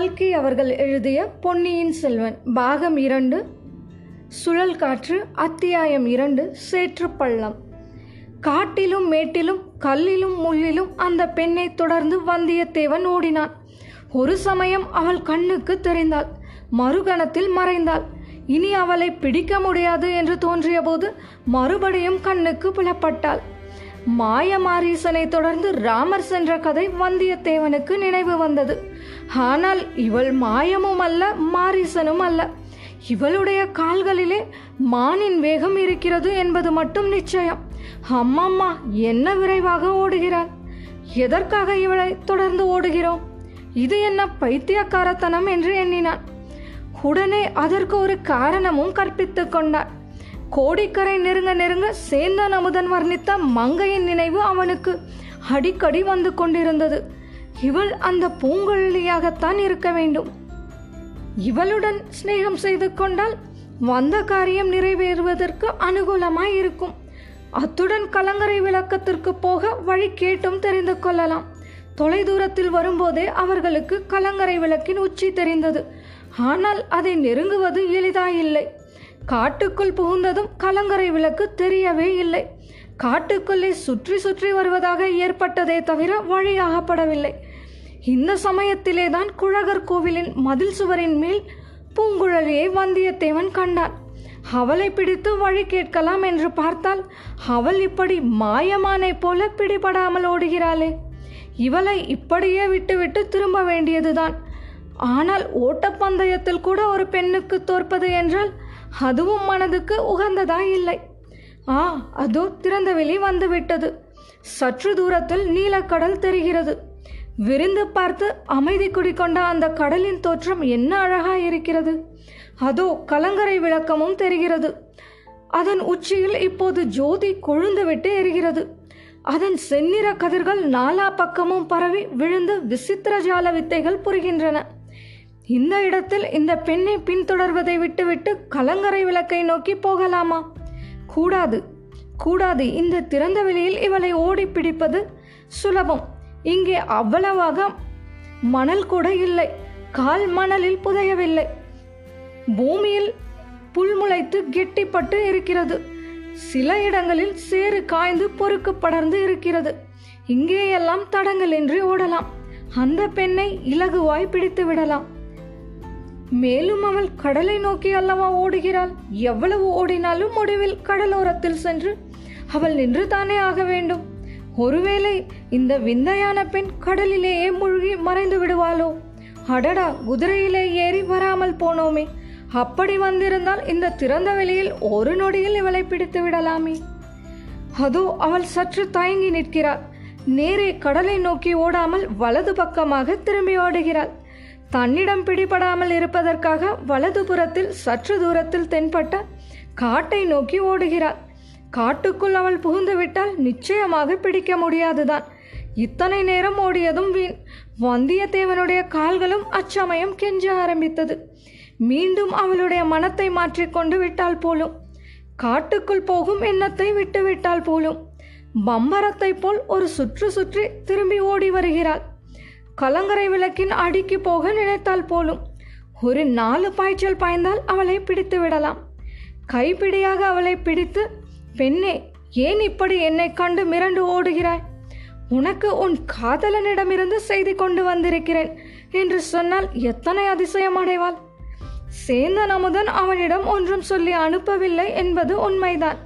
கல்கி அவர்கள் எழுதிய பொன்னியின் செல்வன் பாகம் இரண்டு சுழல் காற்று அத்தியாயம் இரண்டு சேற்றுப்பள்ளம் காட்டிலும் மேட்டிலும் கல்லிலும் முள்ளிலும் அந்த பெண்ணை தொடர்ந்து வந்தியத்தேவன் ஓடினான். ஒரு சமயம் அவள் கண்ணுக்கு தெரிந்தாள். மறுகணத்தில் மறைந்தாள். இனி அவளை பிடிக்க முடியாது என்று தோன்றியபோது மறுபடியும் கண்ணுக்கு புலப்பட்டாள். மாயமாரீசனை தொடர்ந்து ராமர் சென்ற கதை வந்தியத்தேவனுக்கு நினைவு வந்தது. ஆனால் இவள் மாயமும் அல்ல மாரீசனும் அல்ல. இவளுடைய கால்களிலே மானின் வேகம் இருக்கிறது என்பது மட்டும் நிச்சயம். அம்மம்மா என்ன விரைவாக ஓடுகிறாள்? எதற்காக இவளை தொடர்ந்து ஓடுகிறோம்? இது என்ன பைத்தியக்காரத்தனம் என்று எண்ணினான். உடனே அதற்கு ஒரு காரணமும் கற்பித்துக் கொண்டார் கோடிக்கரை நெருங்க நெருங்க சேந்தன் அமுதன் வர்ணித்த மங்கையின் நினைவு அவனுக்கு அடிக்கடி வந்து கொண்டிருந்தது. இவள் அந்த பூங்கொழியாகத்தான் இருக்க வேண்டும். இவளுடன் சிநேகம் செய்து கொண்டால் வந்த காரியம் நிறைவேறுவதற்கு அனுகூலமாய் இருக்கும். அத்துடன் கலங்கரை விளக்கத்திற்கு போக வழி கேட்டும் தெரிந்து கொள்ளலாம். தொலைதூரத்தில் வரும்போதே அவர்களுக்கு கலங்கரை விளக்கின் உச்சி தெரிந்தது. ஆனால் அதை நெருங்குவது எளிதாயில்லை. காட்டுக்குள் புகுந்ததும் கலங்கரை விளக்கு தெரியவே இல்லை. காட்டுக்குள்ளே சுற்றி சுற்றி வருவதாக ஏற்பட்டதே தவிர வழி ஆகப்படவில்லை இந்த சமயத்திலே தான் குழகர் கோவிலின் மதில் சுவரின் மேல் பூங்குழலியை வந்தியத்தேவன் கண்டான். அவளை பிடித்து வழி கேட்கலாம் என்று பார்த்தால் அவள் இப்படி மாயமானை போல பிடிபடாமல் ஓடுகிறாளே. இவளை இப்படியே விட்டுவிட்டு திரும்ப வேண்டியதுதான். ஆனால் ஓட்டப்பந்தயத்தில் கூட ஒரு பெண்ணுக்கு தோற்பது என்றால் அதுவும் மனதுக்கு உகந்ததா இல்லை. ஆ அதோ திறந்தவெளி வந்துவிட்டது. சற்று தூரத்தில் நீலக்கடல் தெரிகிறது. விரிந்து பார்த்து அமைதி குடிக்கொண்ட அந்த கடலின் தோற்றம் என்ன அழகா இருக்கிறது. அதோ கலங்கரை விளக்கமும் தெரிகிறது. அதன் உச்சியில் இப்போது ஜோதி கொழுந்துவிட்டு எரிகிறது. அதன் செந்நிற கதிர்கள் நாலா பக்கமும் பரவி விழுந்து விசித்திர ஜால வித்தைகள் புரிகின்றன. இந்த இடத்தில் இந்த பெண்ணை பின்தொடர்வதை விட்டுவிட்டு கலங்கரை விளக்கை நோக்கி போகலாமா? கூடாது. கூடாது. இந்த திறந்த வெளியில் இவளை ஓடி பிடிப்பது சுலபம். இங்கே அவ்வளவாக மணல் கூட இல்லை. கால் மணலில் புதையவில்லை. பூமியில் புல் முளைத்து கெட்டிப்பட்டு இருக்கிறது. சில இடங்களில் சேறு காய்ந்து பொறுக்கு படர்ந்து இருக்கிறது. இங்கேயெல்லாம் தடங்களின்றி ஓடலாம். அந்த பெண்ணை இலகுவாய் பிடித்து விடலாம். மேலும் அவள் கடலை நோக்கி அல்லவா ஓடுகிறாள்? எவ்வளவு ஓடினாலும் முடிவில் கடலோரத்தில் சென்று அவள் நின்று தானே ஆக வேண்டும். ஒருவேளை இந்த விந்தையான பெண் கடலிலேயே மூழ்கி மறைந்து விடுவாளோ? அடடா குதிரையிலே ஏறி வராமல் போனோமே. அப்படி வந்திருந்தால் இந்த திறந்த வெளியில் ஒரு நொடியில் இவளை பிடித்து விடலாமே. அதோ அவள் சற்று தயங்கி நிற்கிறாள். நேரே கடலை நோக்கி ஓடாமல் வலது பக்கமாக திரும்பி ஓடுகிறாள். தன்னிடம் பிடிபடாமல் இருப்பதற்காக வலதுபுறத்தில் சற்று தூரத்தில் தென்பட்ட காட்டை நோக்கி ஓடுகிறாள். காட்டுக்குள் அவள் புகுந்துவிட்டால் நிச்சயமாக பிடிக்க முடியாதுதான். இத்தனை நேரம் ஓடியதும் வீண். வந்தியத்தேவனுடைய கால்களும் அச்சமயம் கெஞ்ச ஆரம்பித்தது. மீண்டும் அவளுடைய மனத்தை மாற்றிக்கொண்டு விட்டால் போலும். காட்டுக்குள் போகும் எண்ணத்தை விட்டுவிட்டால் போலும். பம்பரத்தை போல் ஒரு சுற்று சுற்றி திரும்பி ஓடி வருகிறாள். கலங்கரை விளக்கின் அடிக்கு போக நினைத்தால் போலும். ஒரு நாலு பாய்ச்சல் பாய்ந்தால் அவளை பிடித்து விடலாம். கைப்பிடியாக அவளை பிடித்து பெண்ணே ஏன் இப்படி என்னை கண்டு மிரண்டு ஓடுகிறாய்? உனக்கு உன் காதலனிடமிருந்து செய்தி கொண்டு வந்திருக்கிறேன் என்று சொன்னால் எத்தனை அதிசயம் அடைவாள்? சேந்தன் அமுதன் அவனிடம் ஒன்றும் சொல்லி அனுப்பவில்லை என்பது உண்மைதான்.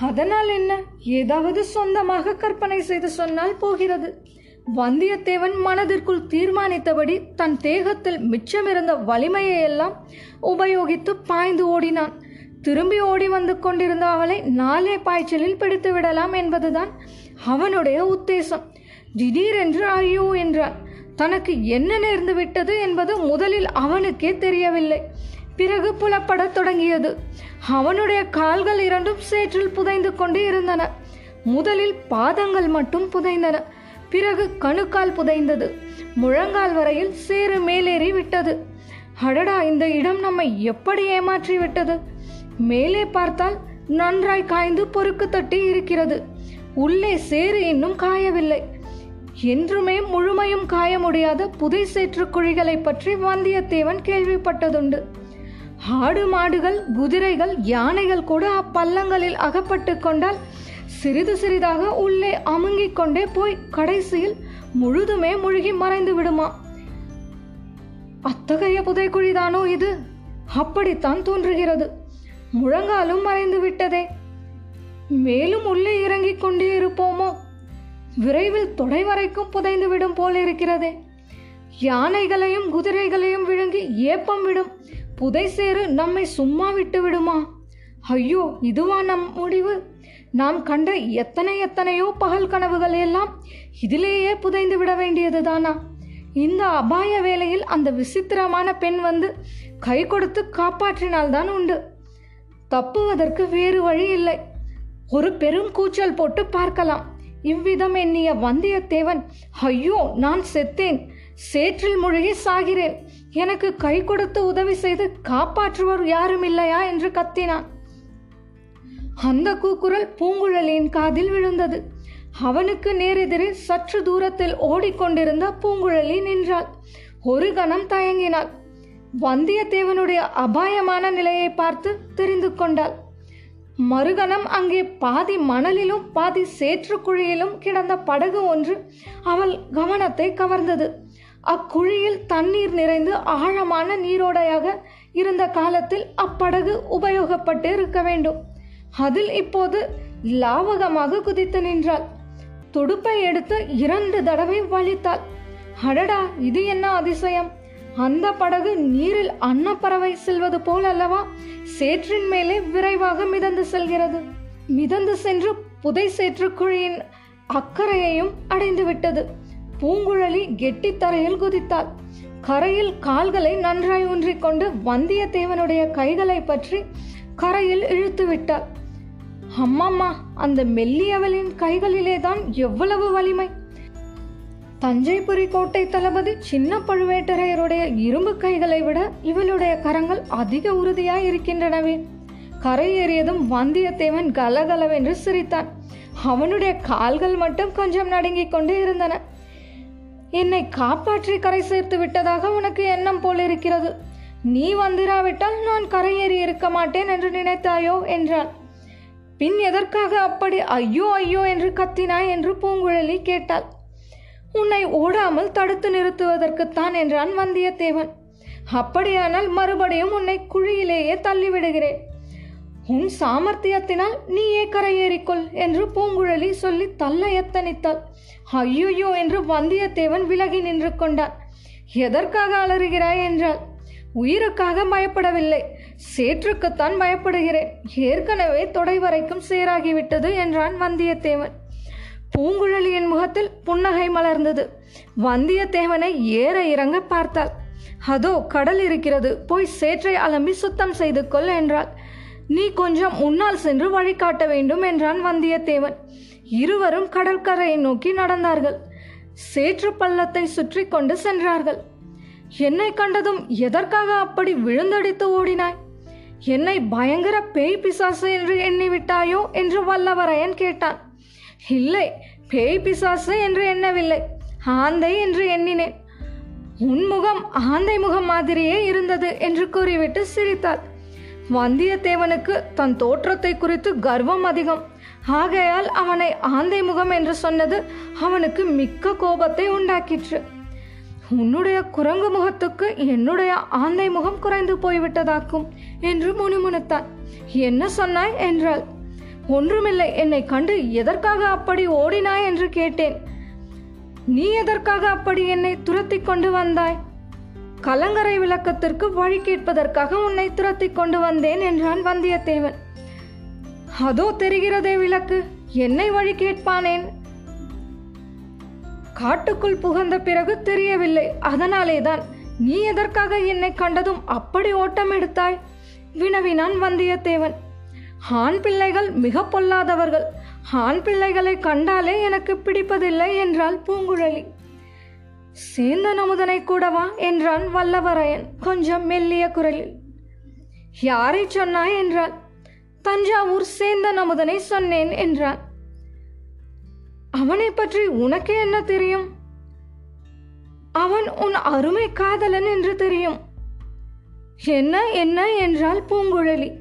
அதனால் என்ன? ஏதாவது சொந்தமாக கற்பனை செய்து சொன்னால் போகிறது. வந்தியத்தேவன் மனதிற்குள் தீர்மானித்தபடி தன் தேகத்தில் மிச்சமிருந்த வலிமையை எல்லாம் உபயோகித்து பாய்ந்து ஓடினான். திரும்பி ஓடி வந்து கொண்டிருந்த அவளை நாளே பாய்ச்சலில் பிடித்து விடலாம் என்பதுதான் அவனுடைய உத்தேசம். திடீரென்று ஐயோ என்றான். தனக்கு என்ன நேர்ந்து விட்டது என்பது முதலில் அவனுக்கே தெரியவில்லை. பிறகு புலப்படத் தொடங்கியது. அவனுடைய கால்கள் இரண்டும் சேற்றில் புதைந்து கொண்டு இருந்தன. முதலில் பாதங்கள் மட்டும் புதைந்தன. பிறகு கணுக்கால் புதைந்தது. முழங்கால் வரையில் சேறு மேலேறி விட்டது. அடடா இந்த இடம் நம்மை எப்படி ஏமாற்றி விட்டது? மேலே பார்த்தால் நன்றாய் காய்ந்து பொறுக்கு தட்டி இருக்கிறது. உள்ளே சேறு இன்னும் காயவில்லை. என்றுமே முழுமையும் காய முடியாத புதை சேற்று குழிகளை பற்றி வந்தியத்தேவன் கேள்விப்பட்டதுண்டு. ஆடு மாடுகள் குதிரைகள் யானைகள் கூட அப்பள்ளங்களில் அகப்பட்டு கொண்டால் சிறிது சிறிதாக உள்ளே அமுங்கிக் கொண்டே போய் கடைசியில் முழுதுமே முழுகி மறைந்து விடுமா? அத்தகைய புதைக்குழிதானோ இது? அப்படித்தான் தோன்றுகிறது. முழங்காலும் மறைந்து விட்டதே. மேலும் உள்ளே இறங்கிக் கொண்டே இருப்போமோ? விரைவில் தொடை வரைக்கும் புதைந்து விடும் போல இருக்கிறதே. யானைகளையும் குதிரைகளையும் விழுங்கி ஏப்பம் விடும். புதை சேறு நம்மை சும்மா விட்டு விடுமா? ஐயோ இதுவா நம் முடிவு? நாம் கண்ட எத்தனை எத்தனையோ பகல் கனவுகள் எல்லாம் இதிலேயே புதைந்து விட வேண்டியது தானா இந்த அபாய வேளையில் அந்த விசித்திரமான பெண் வந்து கை கொடுத்து காப்பாற்றினால்தான் உண்டு. தப்புவதற்கு வேறு வழி இல்லை. ஒரு பெரும் கூச்சல் போட்டு பார்க்கலாம். இவ்விதம் எண்ணிய வந்தியத்தேவன் ஐயோ நான் செத்தேன். சேற்றில் முழுகி சாகிறேன். எனக்கு கை கொடுத்து உதவி செய்து காப்பாற்றுவர் யாரும் இல்லையா என்று கத்தினான். அந்த கூக்குரல் பூங்குழலியின் காதில் விழுந்தது. அவனுக்கு நேரெதிரே சற்று தூரத்தில் ஓடிக்கொண்டிருந்த பூங்குழலி நின்றாள். ஒரு கணம் தயங்கினாள். வந்தியத்தேவனுடைய அபாயமான நிலையை பார்த்து தெரிந்து கொண்டாள். மறுகணம் அங்கே பாதி மணலிலும் பாதி சேற்றுக்குழியிலும் கிடந்த படகு ஒன்று அவள் கவனத்தை கவர்ந்தது. அக்குழியில் தண்ணீர் நிறைந்து ஆழமான நீரோடையாக இருந்த காலத்தில் அப்படகு உபயோகப்பட்டு இருக்க வேண்டும். அதில் இப்போது லாவகமாக குதித்து நின்றாள். துடுப்பை எடுத்து இரண்டு தடவை வலித்தாள். அடடா இது என்ன அதிசயம்? அந்த படகு நீரில் அன்னப்பறவை செல்வது போல் அல்லவா சேற்றின் மேலே விரைவாக மிதந்து செல்கிறது. மிதந்து சென்று புதை சேற்றுக்குழியின் அக்கறையையும் அடைந்து விட்டது. பூங்குழலி கெட்டித்தரையில் குதித்தாள். கரையில் கால்களை நன்றாய் ஊன்றிக்கொண்டு வந்தியத்தேவனுடைய கைகளை பற்றி கரையில் இழுத்து விட்டாள். அம்மாம்மா அந்த மெல்லியவளின் கைகளிலே தான் எவ்வளவு வலிமை. தஞ்சைபுரி கோட்டை தளபதி சின்ன பழுவேட்டரையருடைய இரும்பு கைகளை விட இவளுடைய கரங்கள் அதிக உறுதியாய் இருக்கின்றனவே கரை ஏறியதும் வந்தியத்தேவன் கலகலவென்று சிரித்தான். அவனுடைய கால்கள் மட்டும் கொஞ்சம் நடுங்கிக் கொண்டு இருந்தன. என்னை காப்பாற்றி கரை சேர்த்து விட்டதாக உனக்கு எண்ணம் போல் இருக்கிறது நீ வந்திராவிட்டால் நான் கரையேறி இருக்க மாட்டேன் என்று நினைத்தாயோ? என்றான் பின் எதற்காக அப்படி ஐயோ ஐயோ என்று கத்தினாய் என்று பூங்குழலி கேட்டாள். உன்னை ஓடாமல் தடுத்து நிறுத்துவதற்குத்தான் என்றான் வந்தியத்தேவன். அப்படியானால் மறுபடியும் உன்னை குழியிலேயே தள்ளிவிடுகிறேன். உன் சாமர்த்தியத்தினால் நீயே கரையேறிக்கொள் என்று பூங்குழலி சொல்லி தள்ள எத்தனித்தாள் ஐயோயோ என்று வந்தியத்தேவன் விலகி நின்று கொண்டான். எதற்காக அலறுகிறாய் என்றாள். உயிருக்காக பயப்படவில்லை. சேற்றுக்குத்தான் பயப்படுகிறேன். ஏற்கனவே தொடை வரைக்கும் சேராகிவிட்டது என்றான் வந்தியத்தேவன். பூங்குழலியின் முகத்தில் புன்னகை மலர்ந்தது. வந்தியத்தேவனை ஏற இறங்க பார்த்தாள். அதோ கடல் இருக்கிறது. போய் சேற்றை அலம்பி சுத்தம் செய்து கொள் என்றாள். நீ கொஞ்சம் முன்னால் சென்று வழிகாட்ட வேண்டும் என்றான் வந்தியத்தேவன். இருவரும் கடற்கரையை நோக்கி நடந்தார்கள். சேற்று பள்ளத்தை சுற்றி கொண்டு சென்றார்கள். என்னை கண்டதும் எதற்காக அப்படி விழுந்தடித்து ஓடினாய்? என்னை பயங்கர பேய் பிசாசு என்று எண்ணிவிட்டாயோ என்று வல்லவரையன் கேட்டான். இல்லை பேய் பிசாசு என்று எண்ணவில்லை. ஆந்தை என்று எண்ணினேன். உன் முகம் ஆந்தை முகம் மாதிரியே இருந்தது என்று கூறிவிட்டு சிரித்தாள். வந்தியத்தேவனுக்கு தன் தோற்றத்தை குறித்து கர்வம் அதிகம். ஆகையால் அவனை ஆந்தை முகம் என்று சொன்னது அவனுக்கு மிக்க கோபத்தை உண்டாக்கிற்று. உன்னுடைய குரங்கு முகத்துக்கு என்னுடைய ஆந்தை முகம் குறைந்து போய்விட்டதாக்கும் என்று முணுமுணுத்தான். என்ன சொன்னாய் என்றாள். ஒன்றுமில்லை என்னை கண்டு எதற்காக அப்படி ஓடினாய் என்று கேட்டேன். நீ எதற்காக அப்படி என்னை துரத்தி கொண்டு வந்தாய்? கலங்கரை விளக்கத்திற்கு வழி கேட்பதற்காக உன்னை துரத்தி கொண்டு வந்தேன் என்றான் வந்தியத்தேவன். அதோ தெரிகிறதே விளக்கு என்னை வழி கேட்பானேன்? காட்டுக்குள் புகுந்த பிறகு தெரியவில்லை. அதனாலே தான் நீ எதற்காக என்னை கண்டதும் அப்படி ஓட்டம் எடுத்தாய்? வினவினான் வந்தியத்தேவன். ஆண் பிள்ளைகள் மிக பொல்லாதவர்கள். ஆண் பிள்ளைகளை கண்டாலே எனக்கு பிடிப்பதில்லை என்றாள் பூங்குழலி. சேந்தன் அமுதனை கூடவா? என்றான் வல்லவரையன் கொஞ்சம் மெல்லிய குரலில். யாரை சொன்னாய்? என்றாள். தஞ்சாவூர் சேந்தன் அமுதனை சொன்னேன் என்றான். அவனை பற்றி உனக்கு என்ன தெரியும்? அவன் உன் அருமை காதலன் என்று தெரியும். என்ன என்ன என்றால் பூங்குழலி.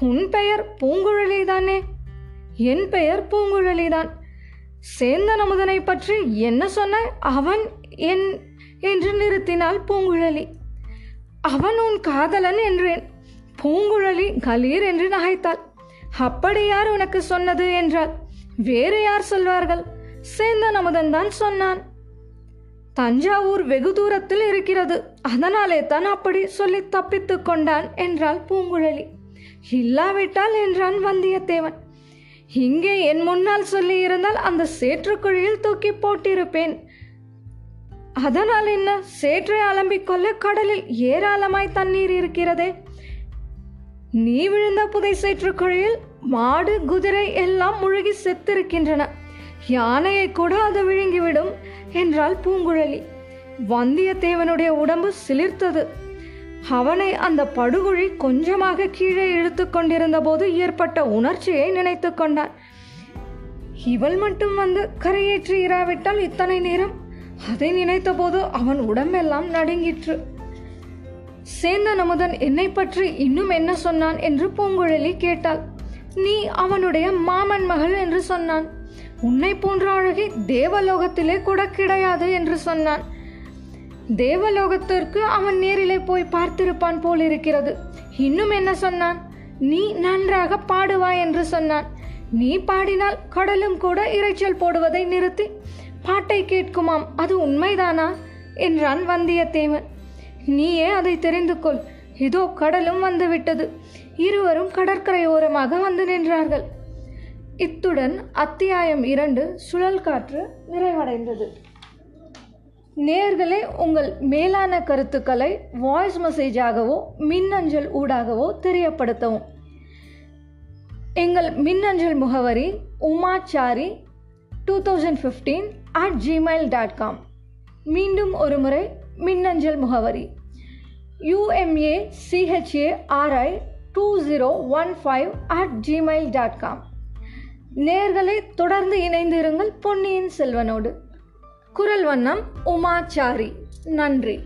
உன் பெயர் பூங்குழலி தானே என் பெயர் பூங்குழலிதான். சேந்தன் அமுதனை பற்றி என்ன சொன்ன? அவன் என் என்று நிறுத்தினாள் பூங்குழலி. அவன் உன் காதலன் என்றேன். பூங்குழலி கலீர் என்று நகைத்தாள். அப்படி யார் உனக்கு சொன்னது என்றாள்? வேறு யார் சொல்வார்கள்? சேந்தன் நமுதன் தான் சொன்னான். தஞ்சாவூர் வெகு தூரத்தில் இருக்கிறது. அதனாலே தான் அப்படி சொல்லி தப்பித்து கொண்டான் என்றாள் பூங்குழலி. இல்லாவிட்டால் என்றான் வந்தியத்தேவன். இங்கே என் முன்னால் சொல்லி இருந்தால் அந்த சேற்றுக்குழியில் தூக்கி போட்டிருப்பேன். அதனால் என்ன? சேற்றை அலம்பிக் கொள்ள கடலில் ஏராளமாய் தண்ணீர் இருக்கிறதே. நீ விழுந்த புதை சேற்றுக்குழியில் மாடு குதிரை எல்லாம் முழுகி செத்திருக்கின்றன. யானையை கூட அது விழுங்கிவிடும் என்றாள் பூங்குழலி. வந்தியத்தேவனுடைய உடம்பு சிலிர்த்தது. அவனை அந்த படுகுழி கொஞ்சமாக கீழே இழுத்து கொண்டிருந்த போது ஏற்பட்ட உணர்ச்சியை நினைத்து கொண்டான். இவள் மட்டும் வந்து கரையேற்றி இராவிட்டால் இத்தனை நேரம்? அதை நினைத்தபோது அவன் உடம்பெல்லாம் நடுங்கிற்று. சேந்தன் அமுதன் என்னை பற்றி இன்னும் என்ன சொன்னான் என்று பூங்குழலி கேட்டாள். நீ அவனுடைய மாமன் மகள் என்று சொன்னான். உன்னை போன்ற அழகி தேவலோகத்திலே கூட கிடையாது என்று சொன்னான். தேவலோகத்திற்கு அவன் நேரிலே போய் பார்த்திருப்பான் போல் இருக்கிறது இன்னும் என்ன சொன்னான்? நீ நன்றாக பாடுவாய் என்று சொன்னான். நீ பாடினால் கடலும் கூட இரைச்சல் போடுவதை நிறுத்தி பாட்டை கேட்குமாம் அது உண்மைதானா? என்றான் வந்தியத்தேவன். நீயே அதை தெரிந்து கொள். இதோ கடலும் வந்துவிட்டது. இருவரும் கடற்கரையோரமாக வந்து நின்றார்கள். இத்துடன் அத்தியாயம் இரண்டு சுழல் காற்று நிறைவடைந்தது. நேர்களே உங்கள் மேலான கருத்துக்களை வாய்ஸ் மெசேஜாகவோ மின்னஞ்சல் ஊடாகவோ தெரியப்படுத்தவும். எங்கள் மின்னஞ்சல் முகவரி Umachari two thousand fifteen at Gmail dot com மீண்டும் ஒரு முறை மின்னஞ்சல் முகவரி. UMA CHA RI two zero one five at Gmail dot com நேர்களை தொடர்ந்து இணைந்திருங்கள் பொன்னியின் செல்வனோடு. குரல் வண்ணம் உமாச்சாரி. நன்றி.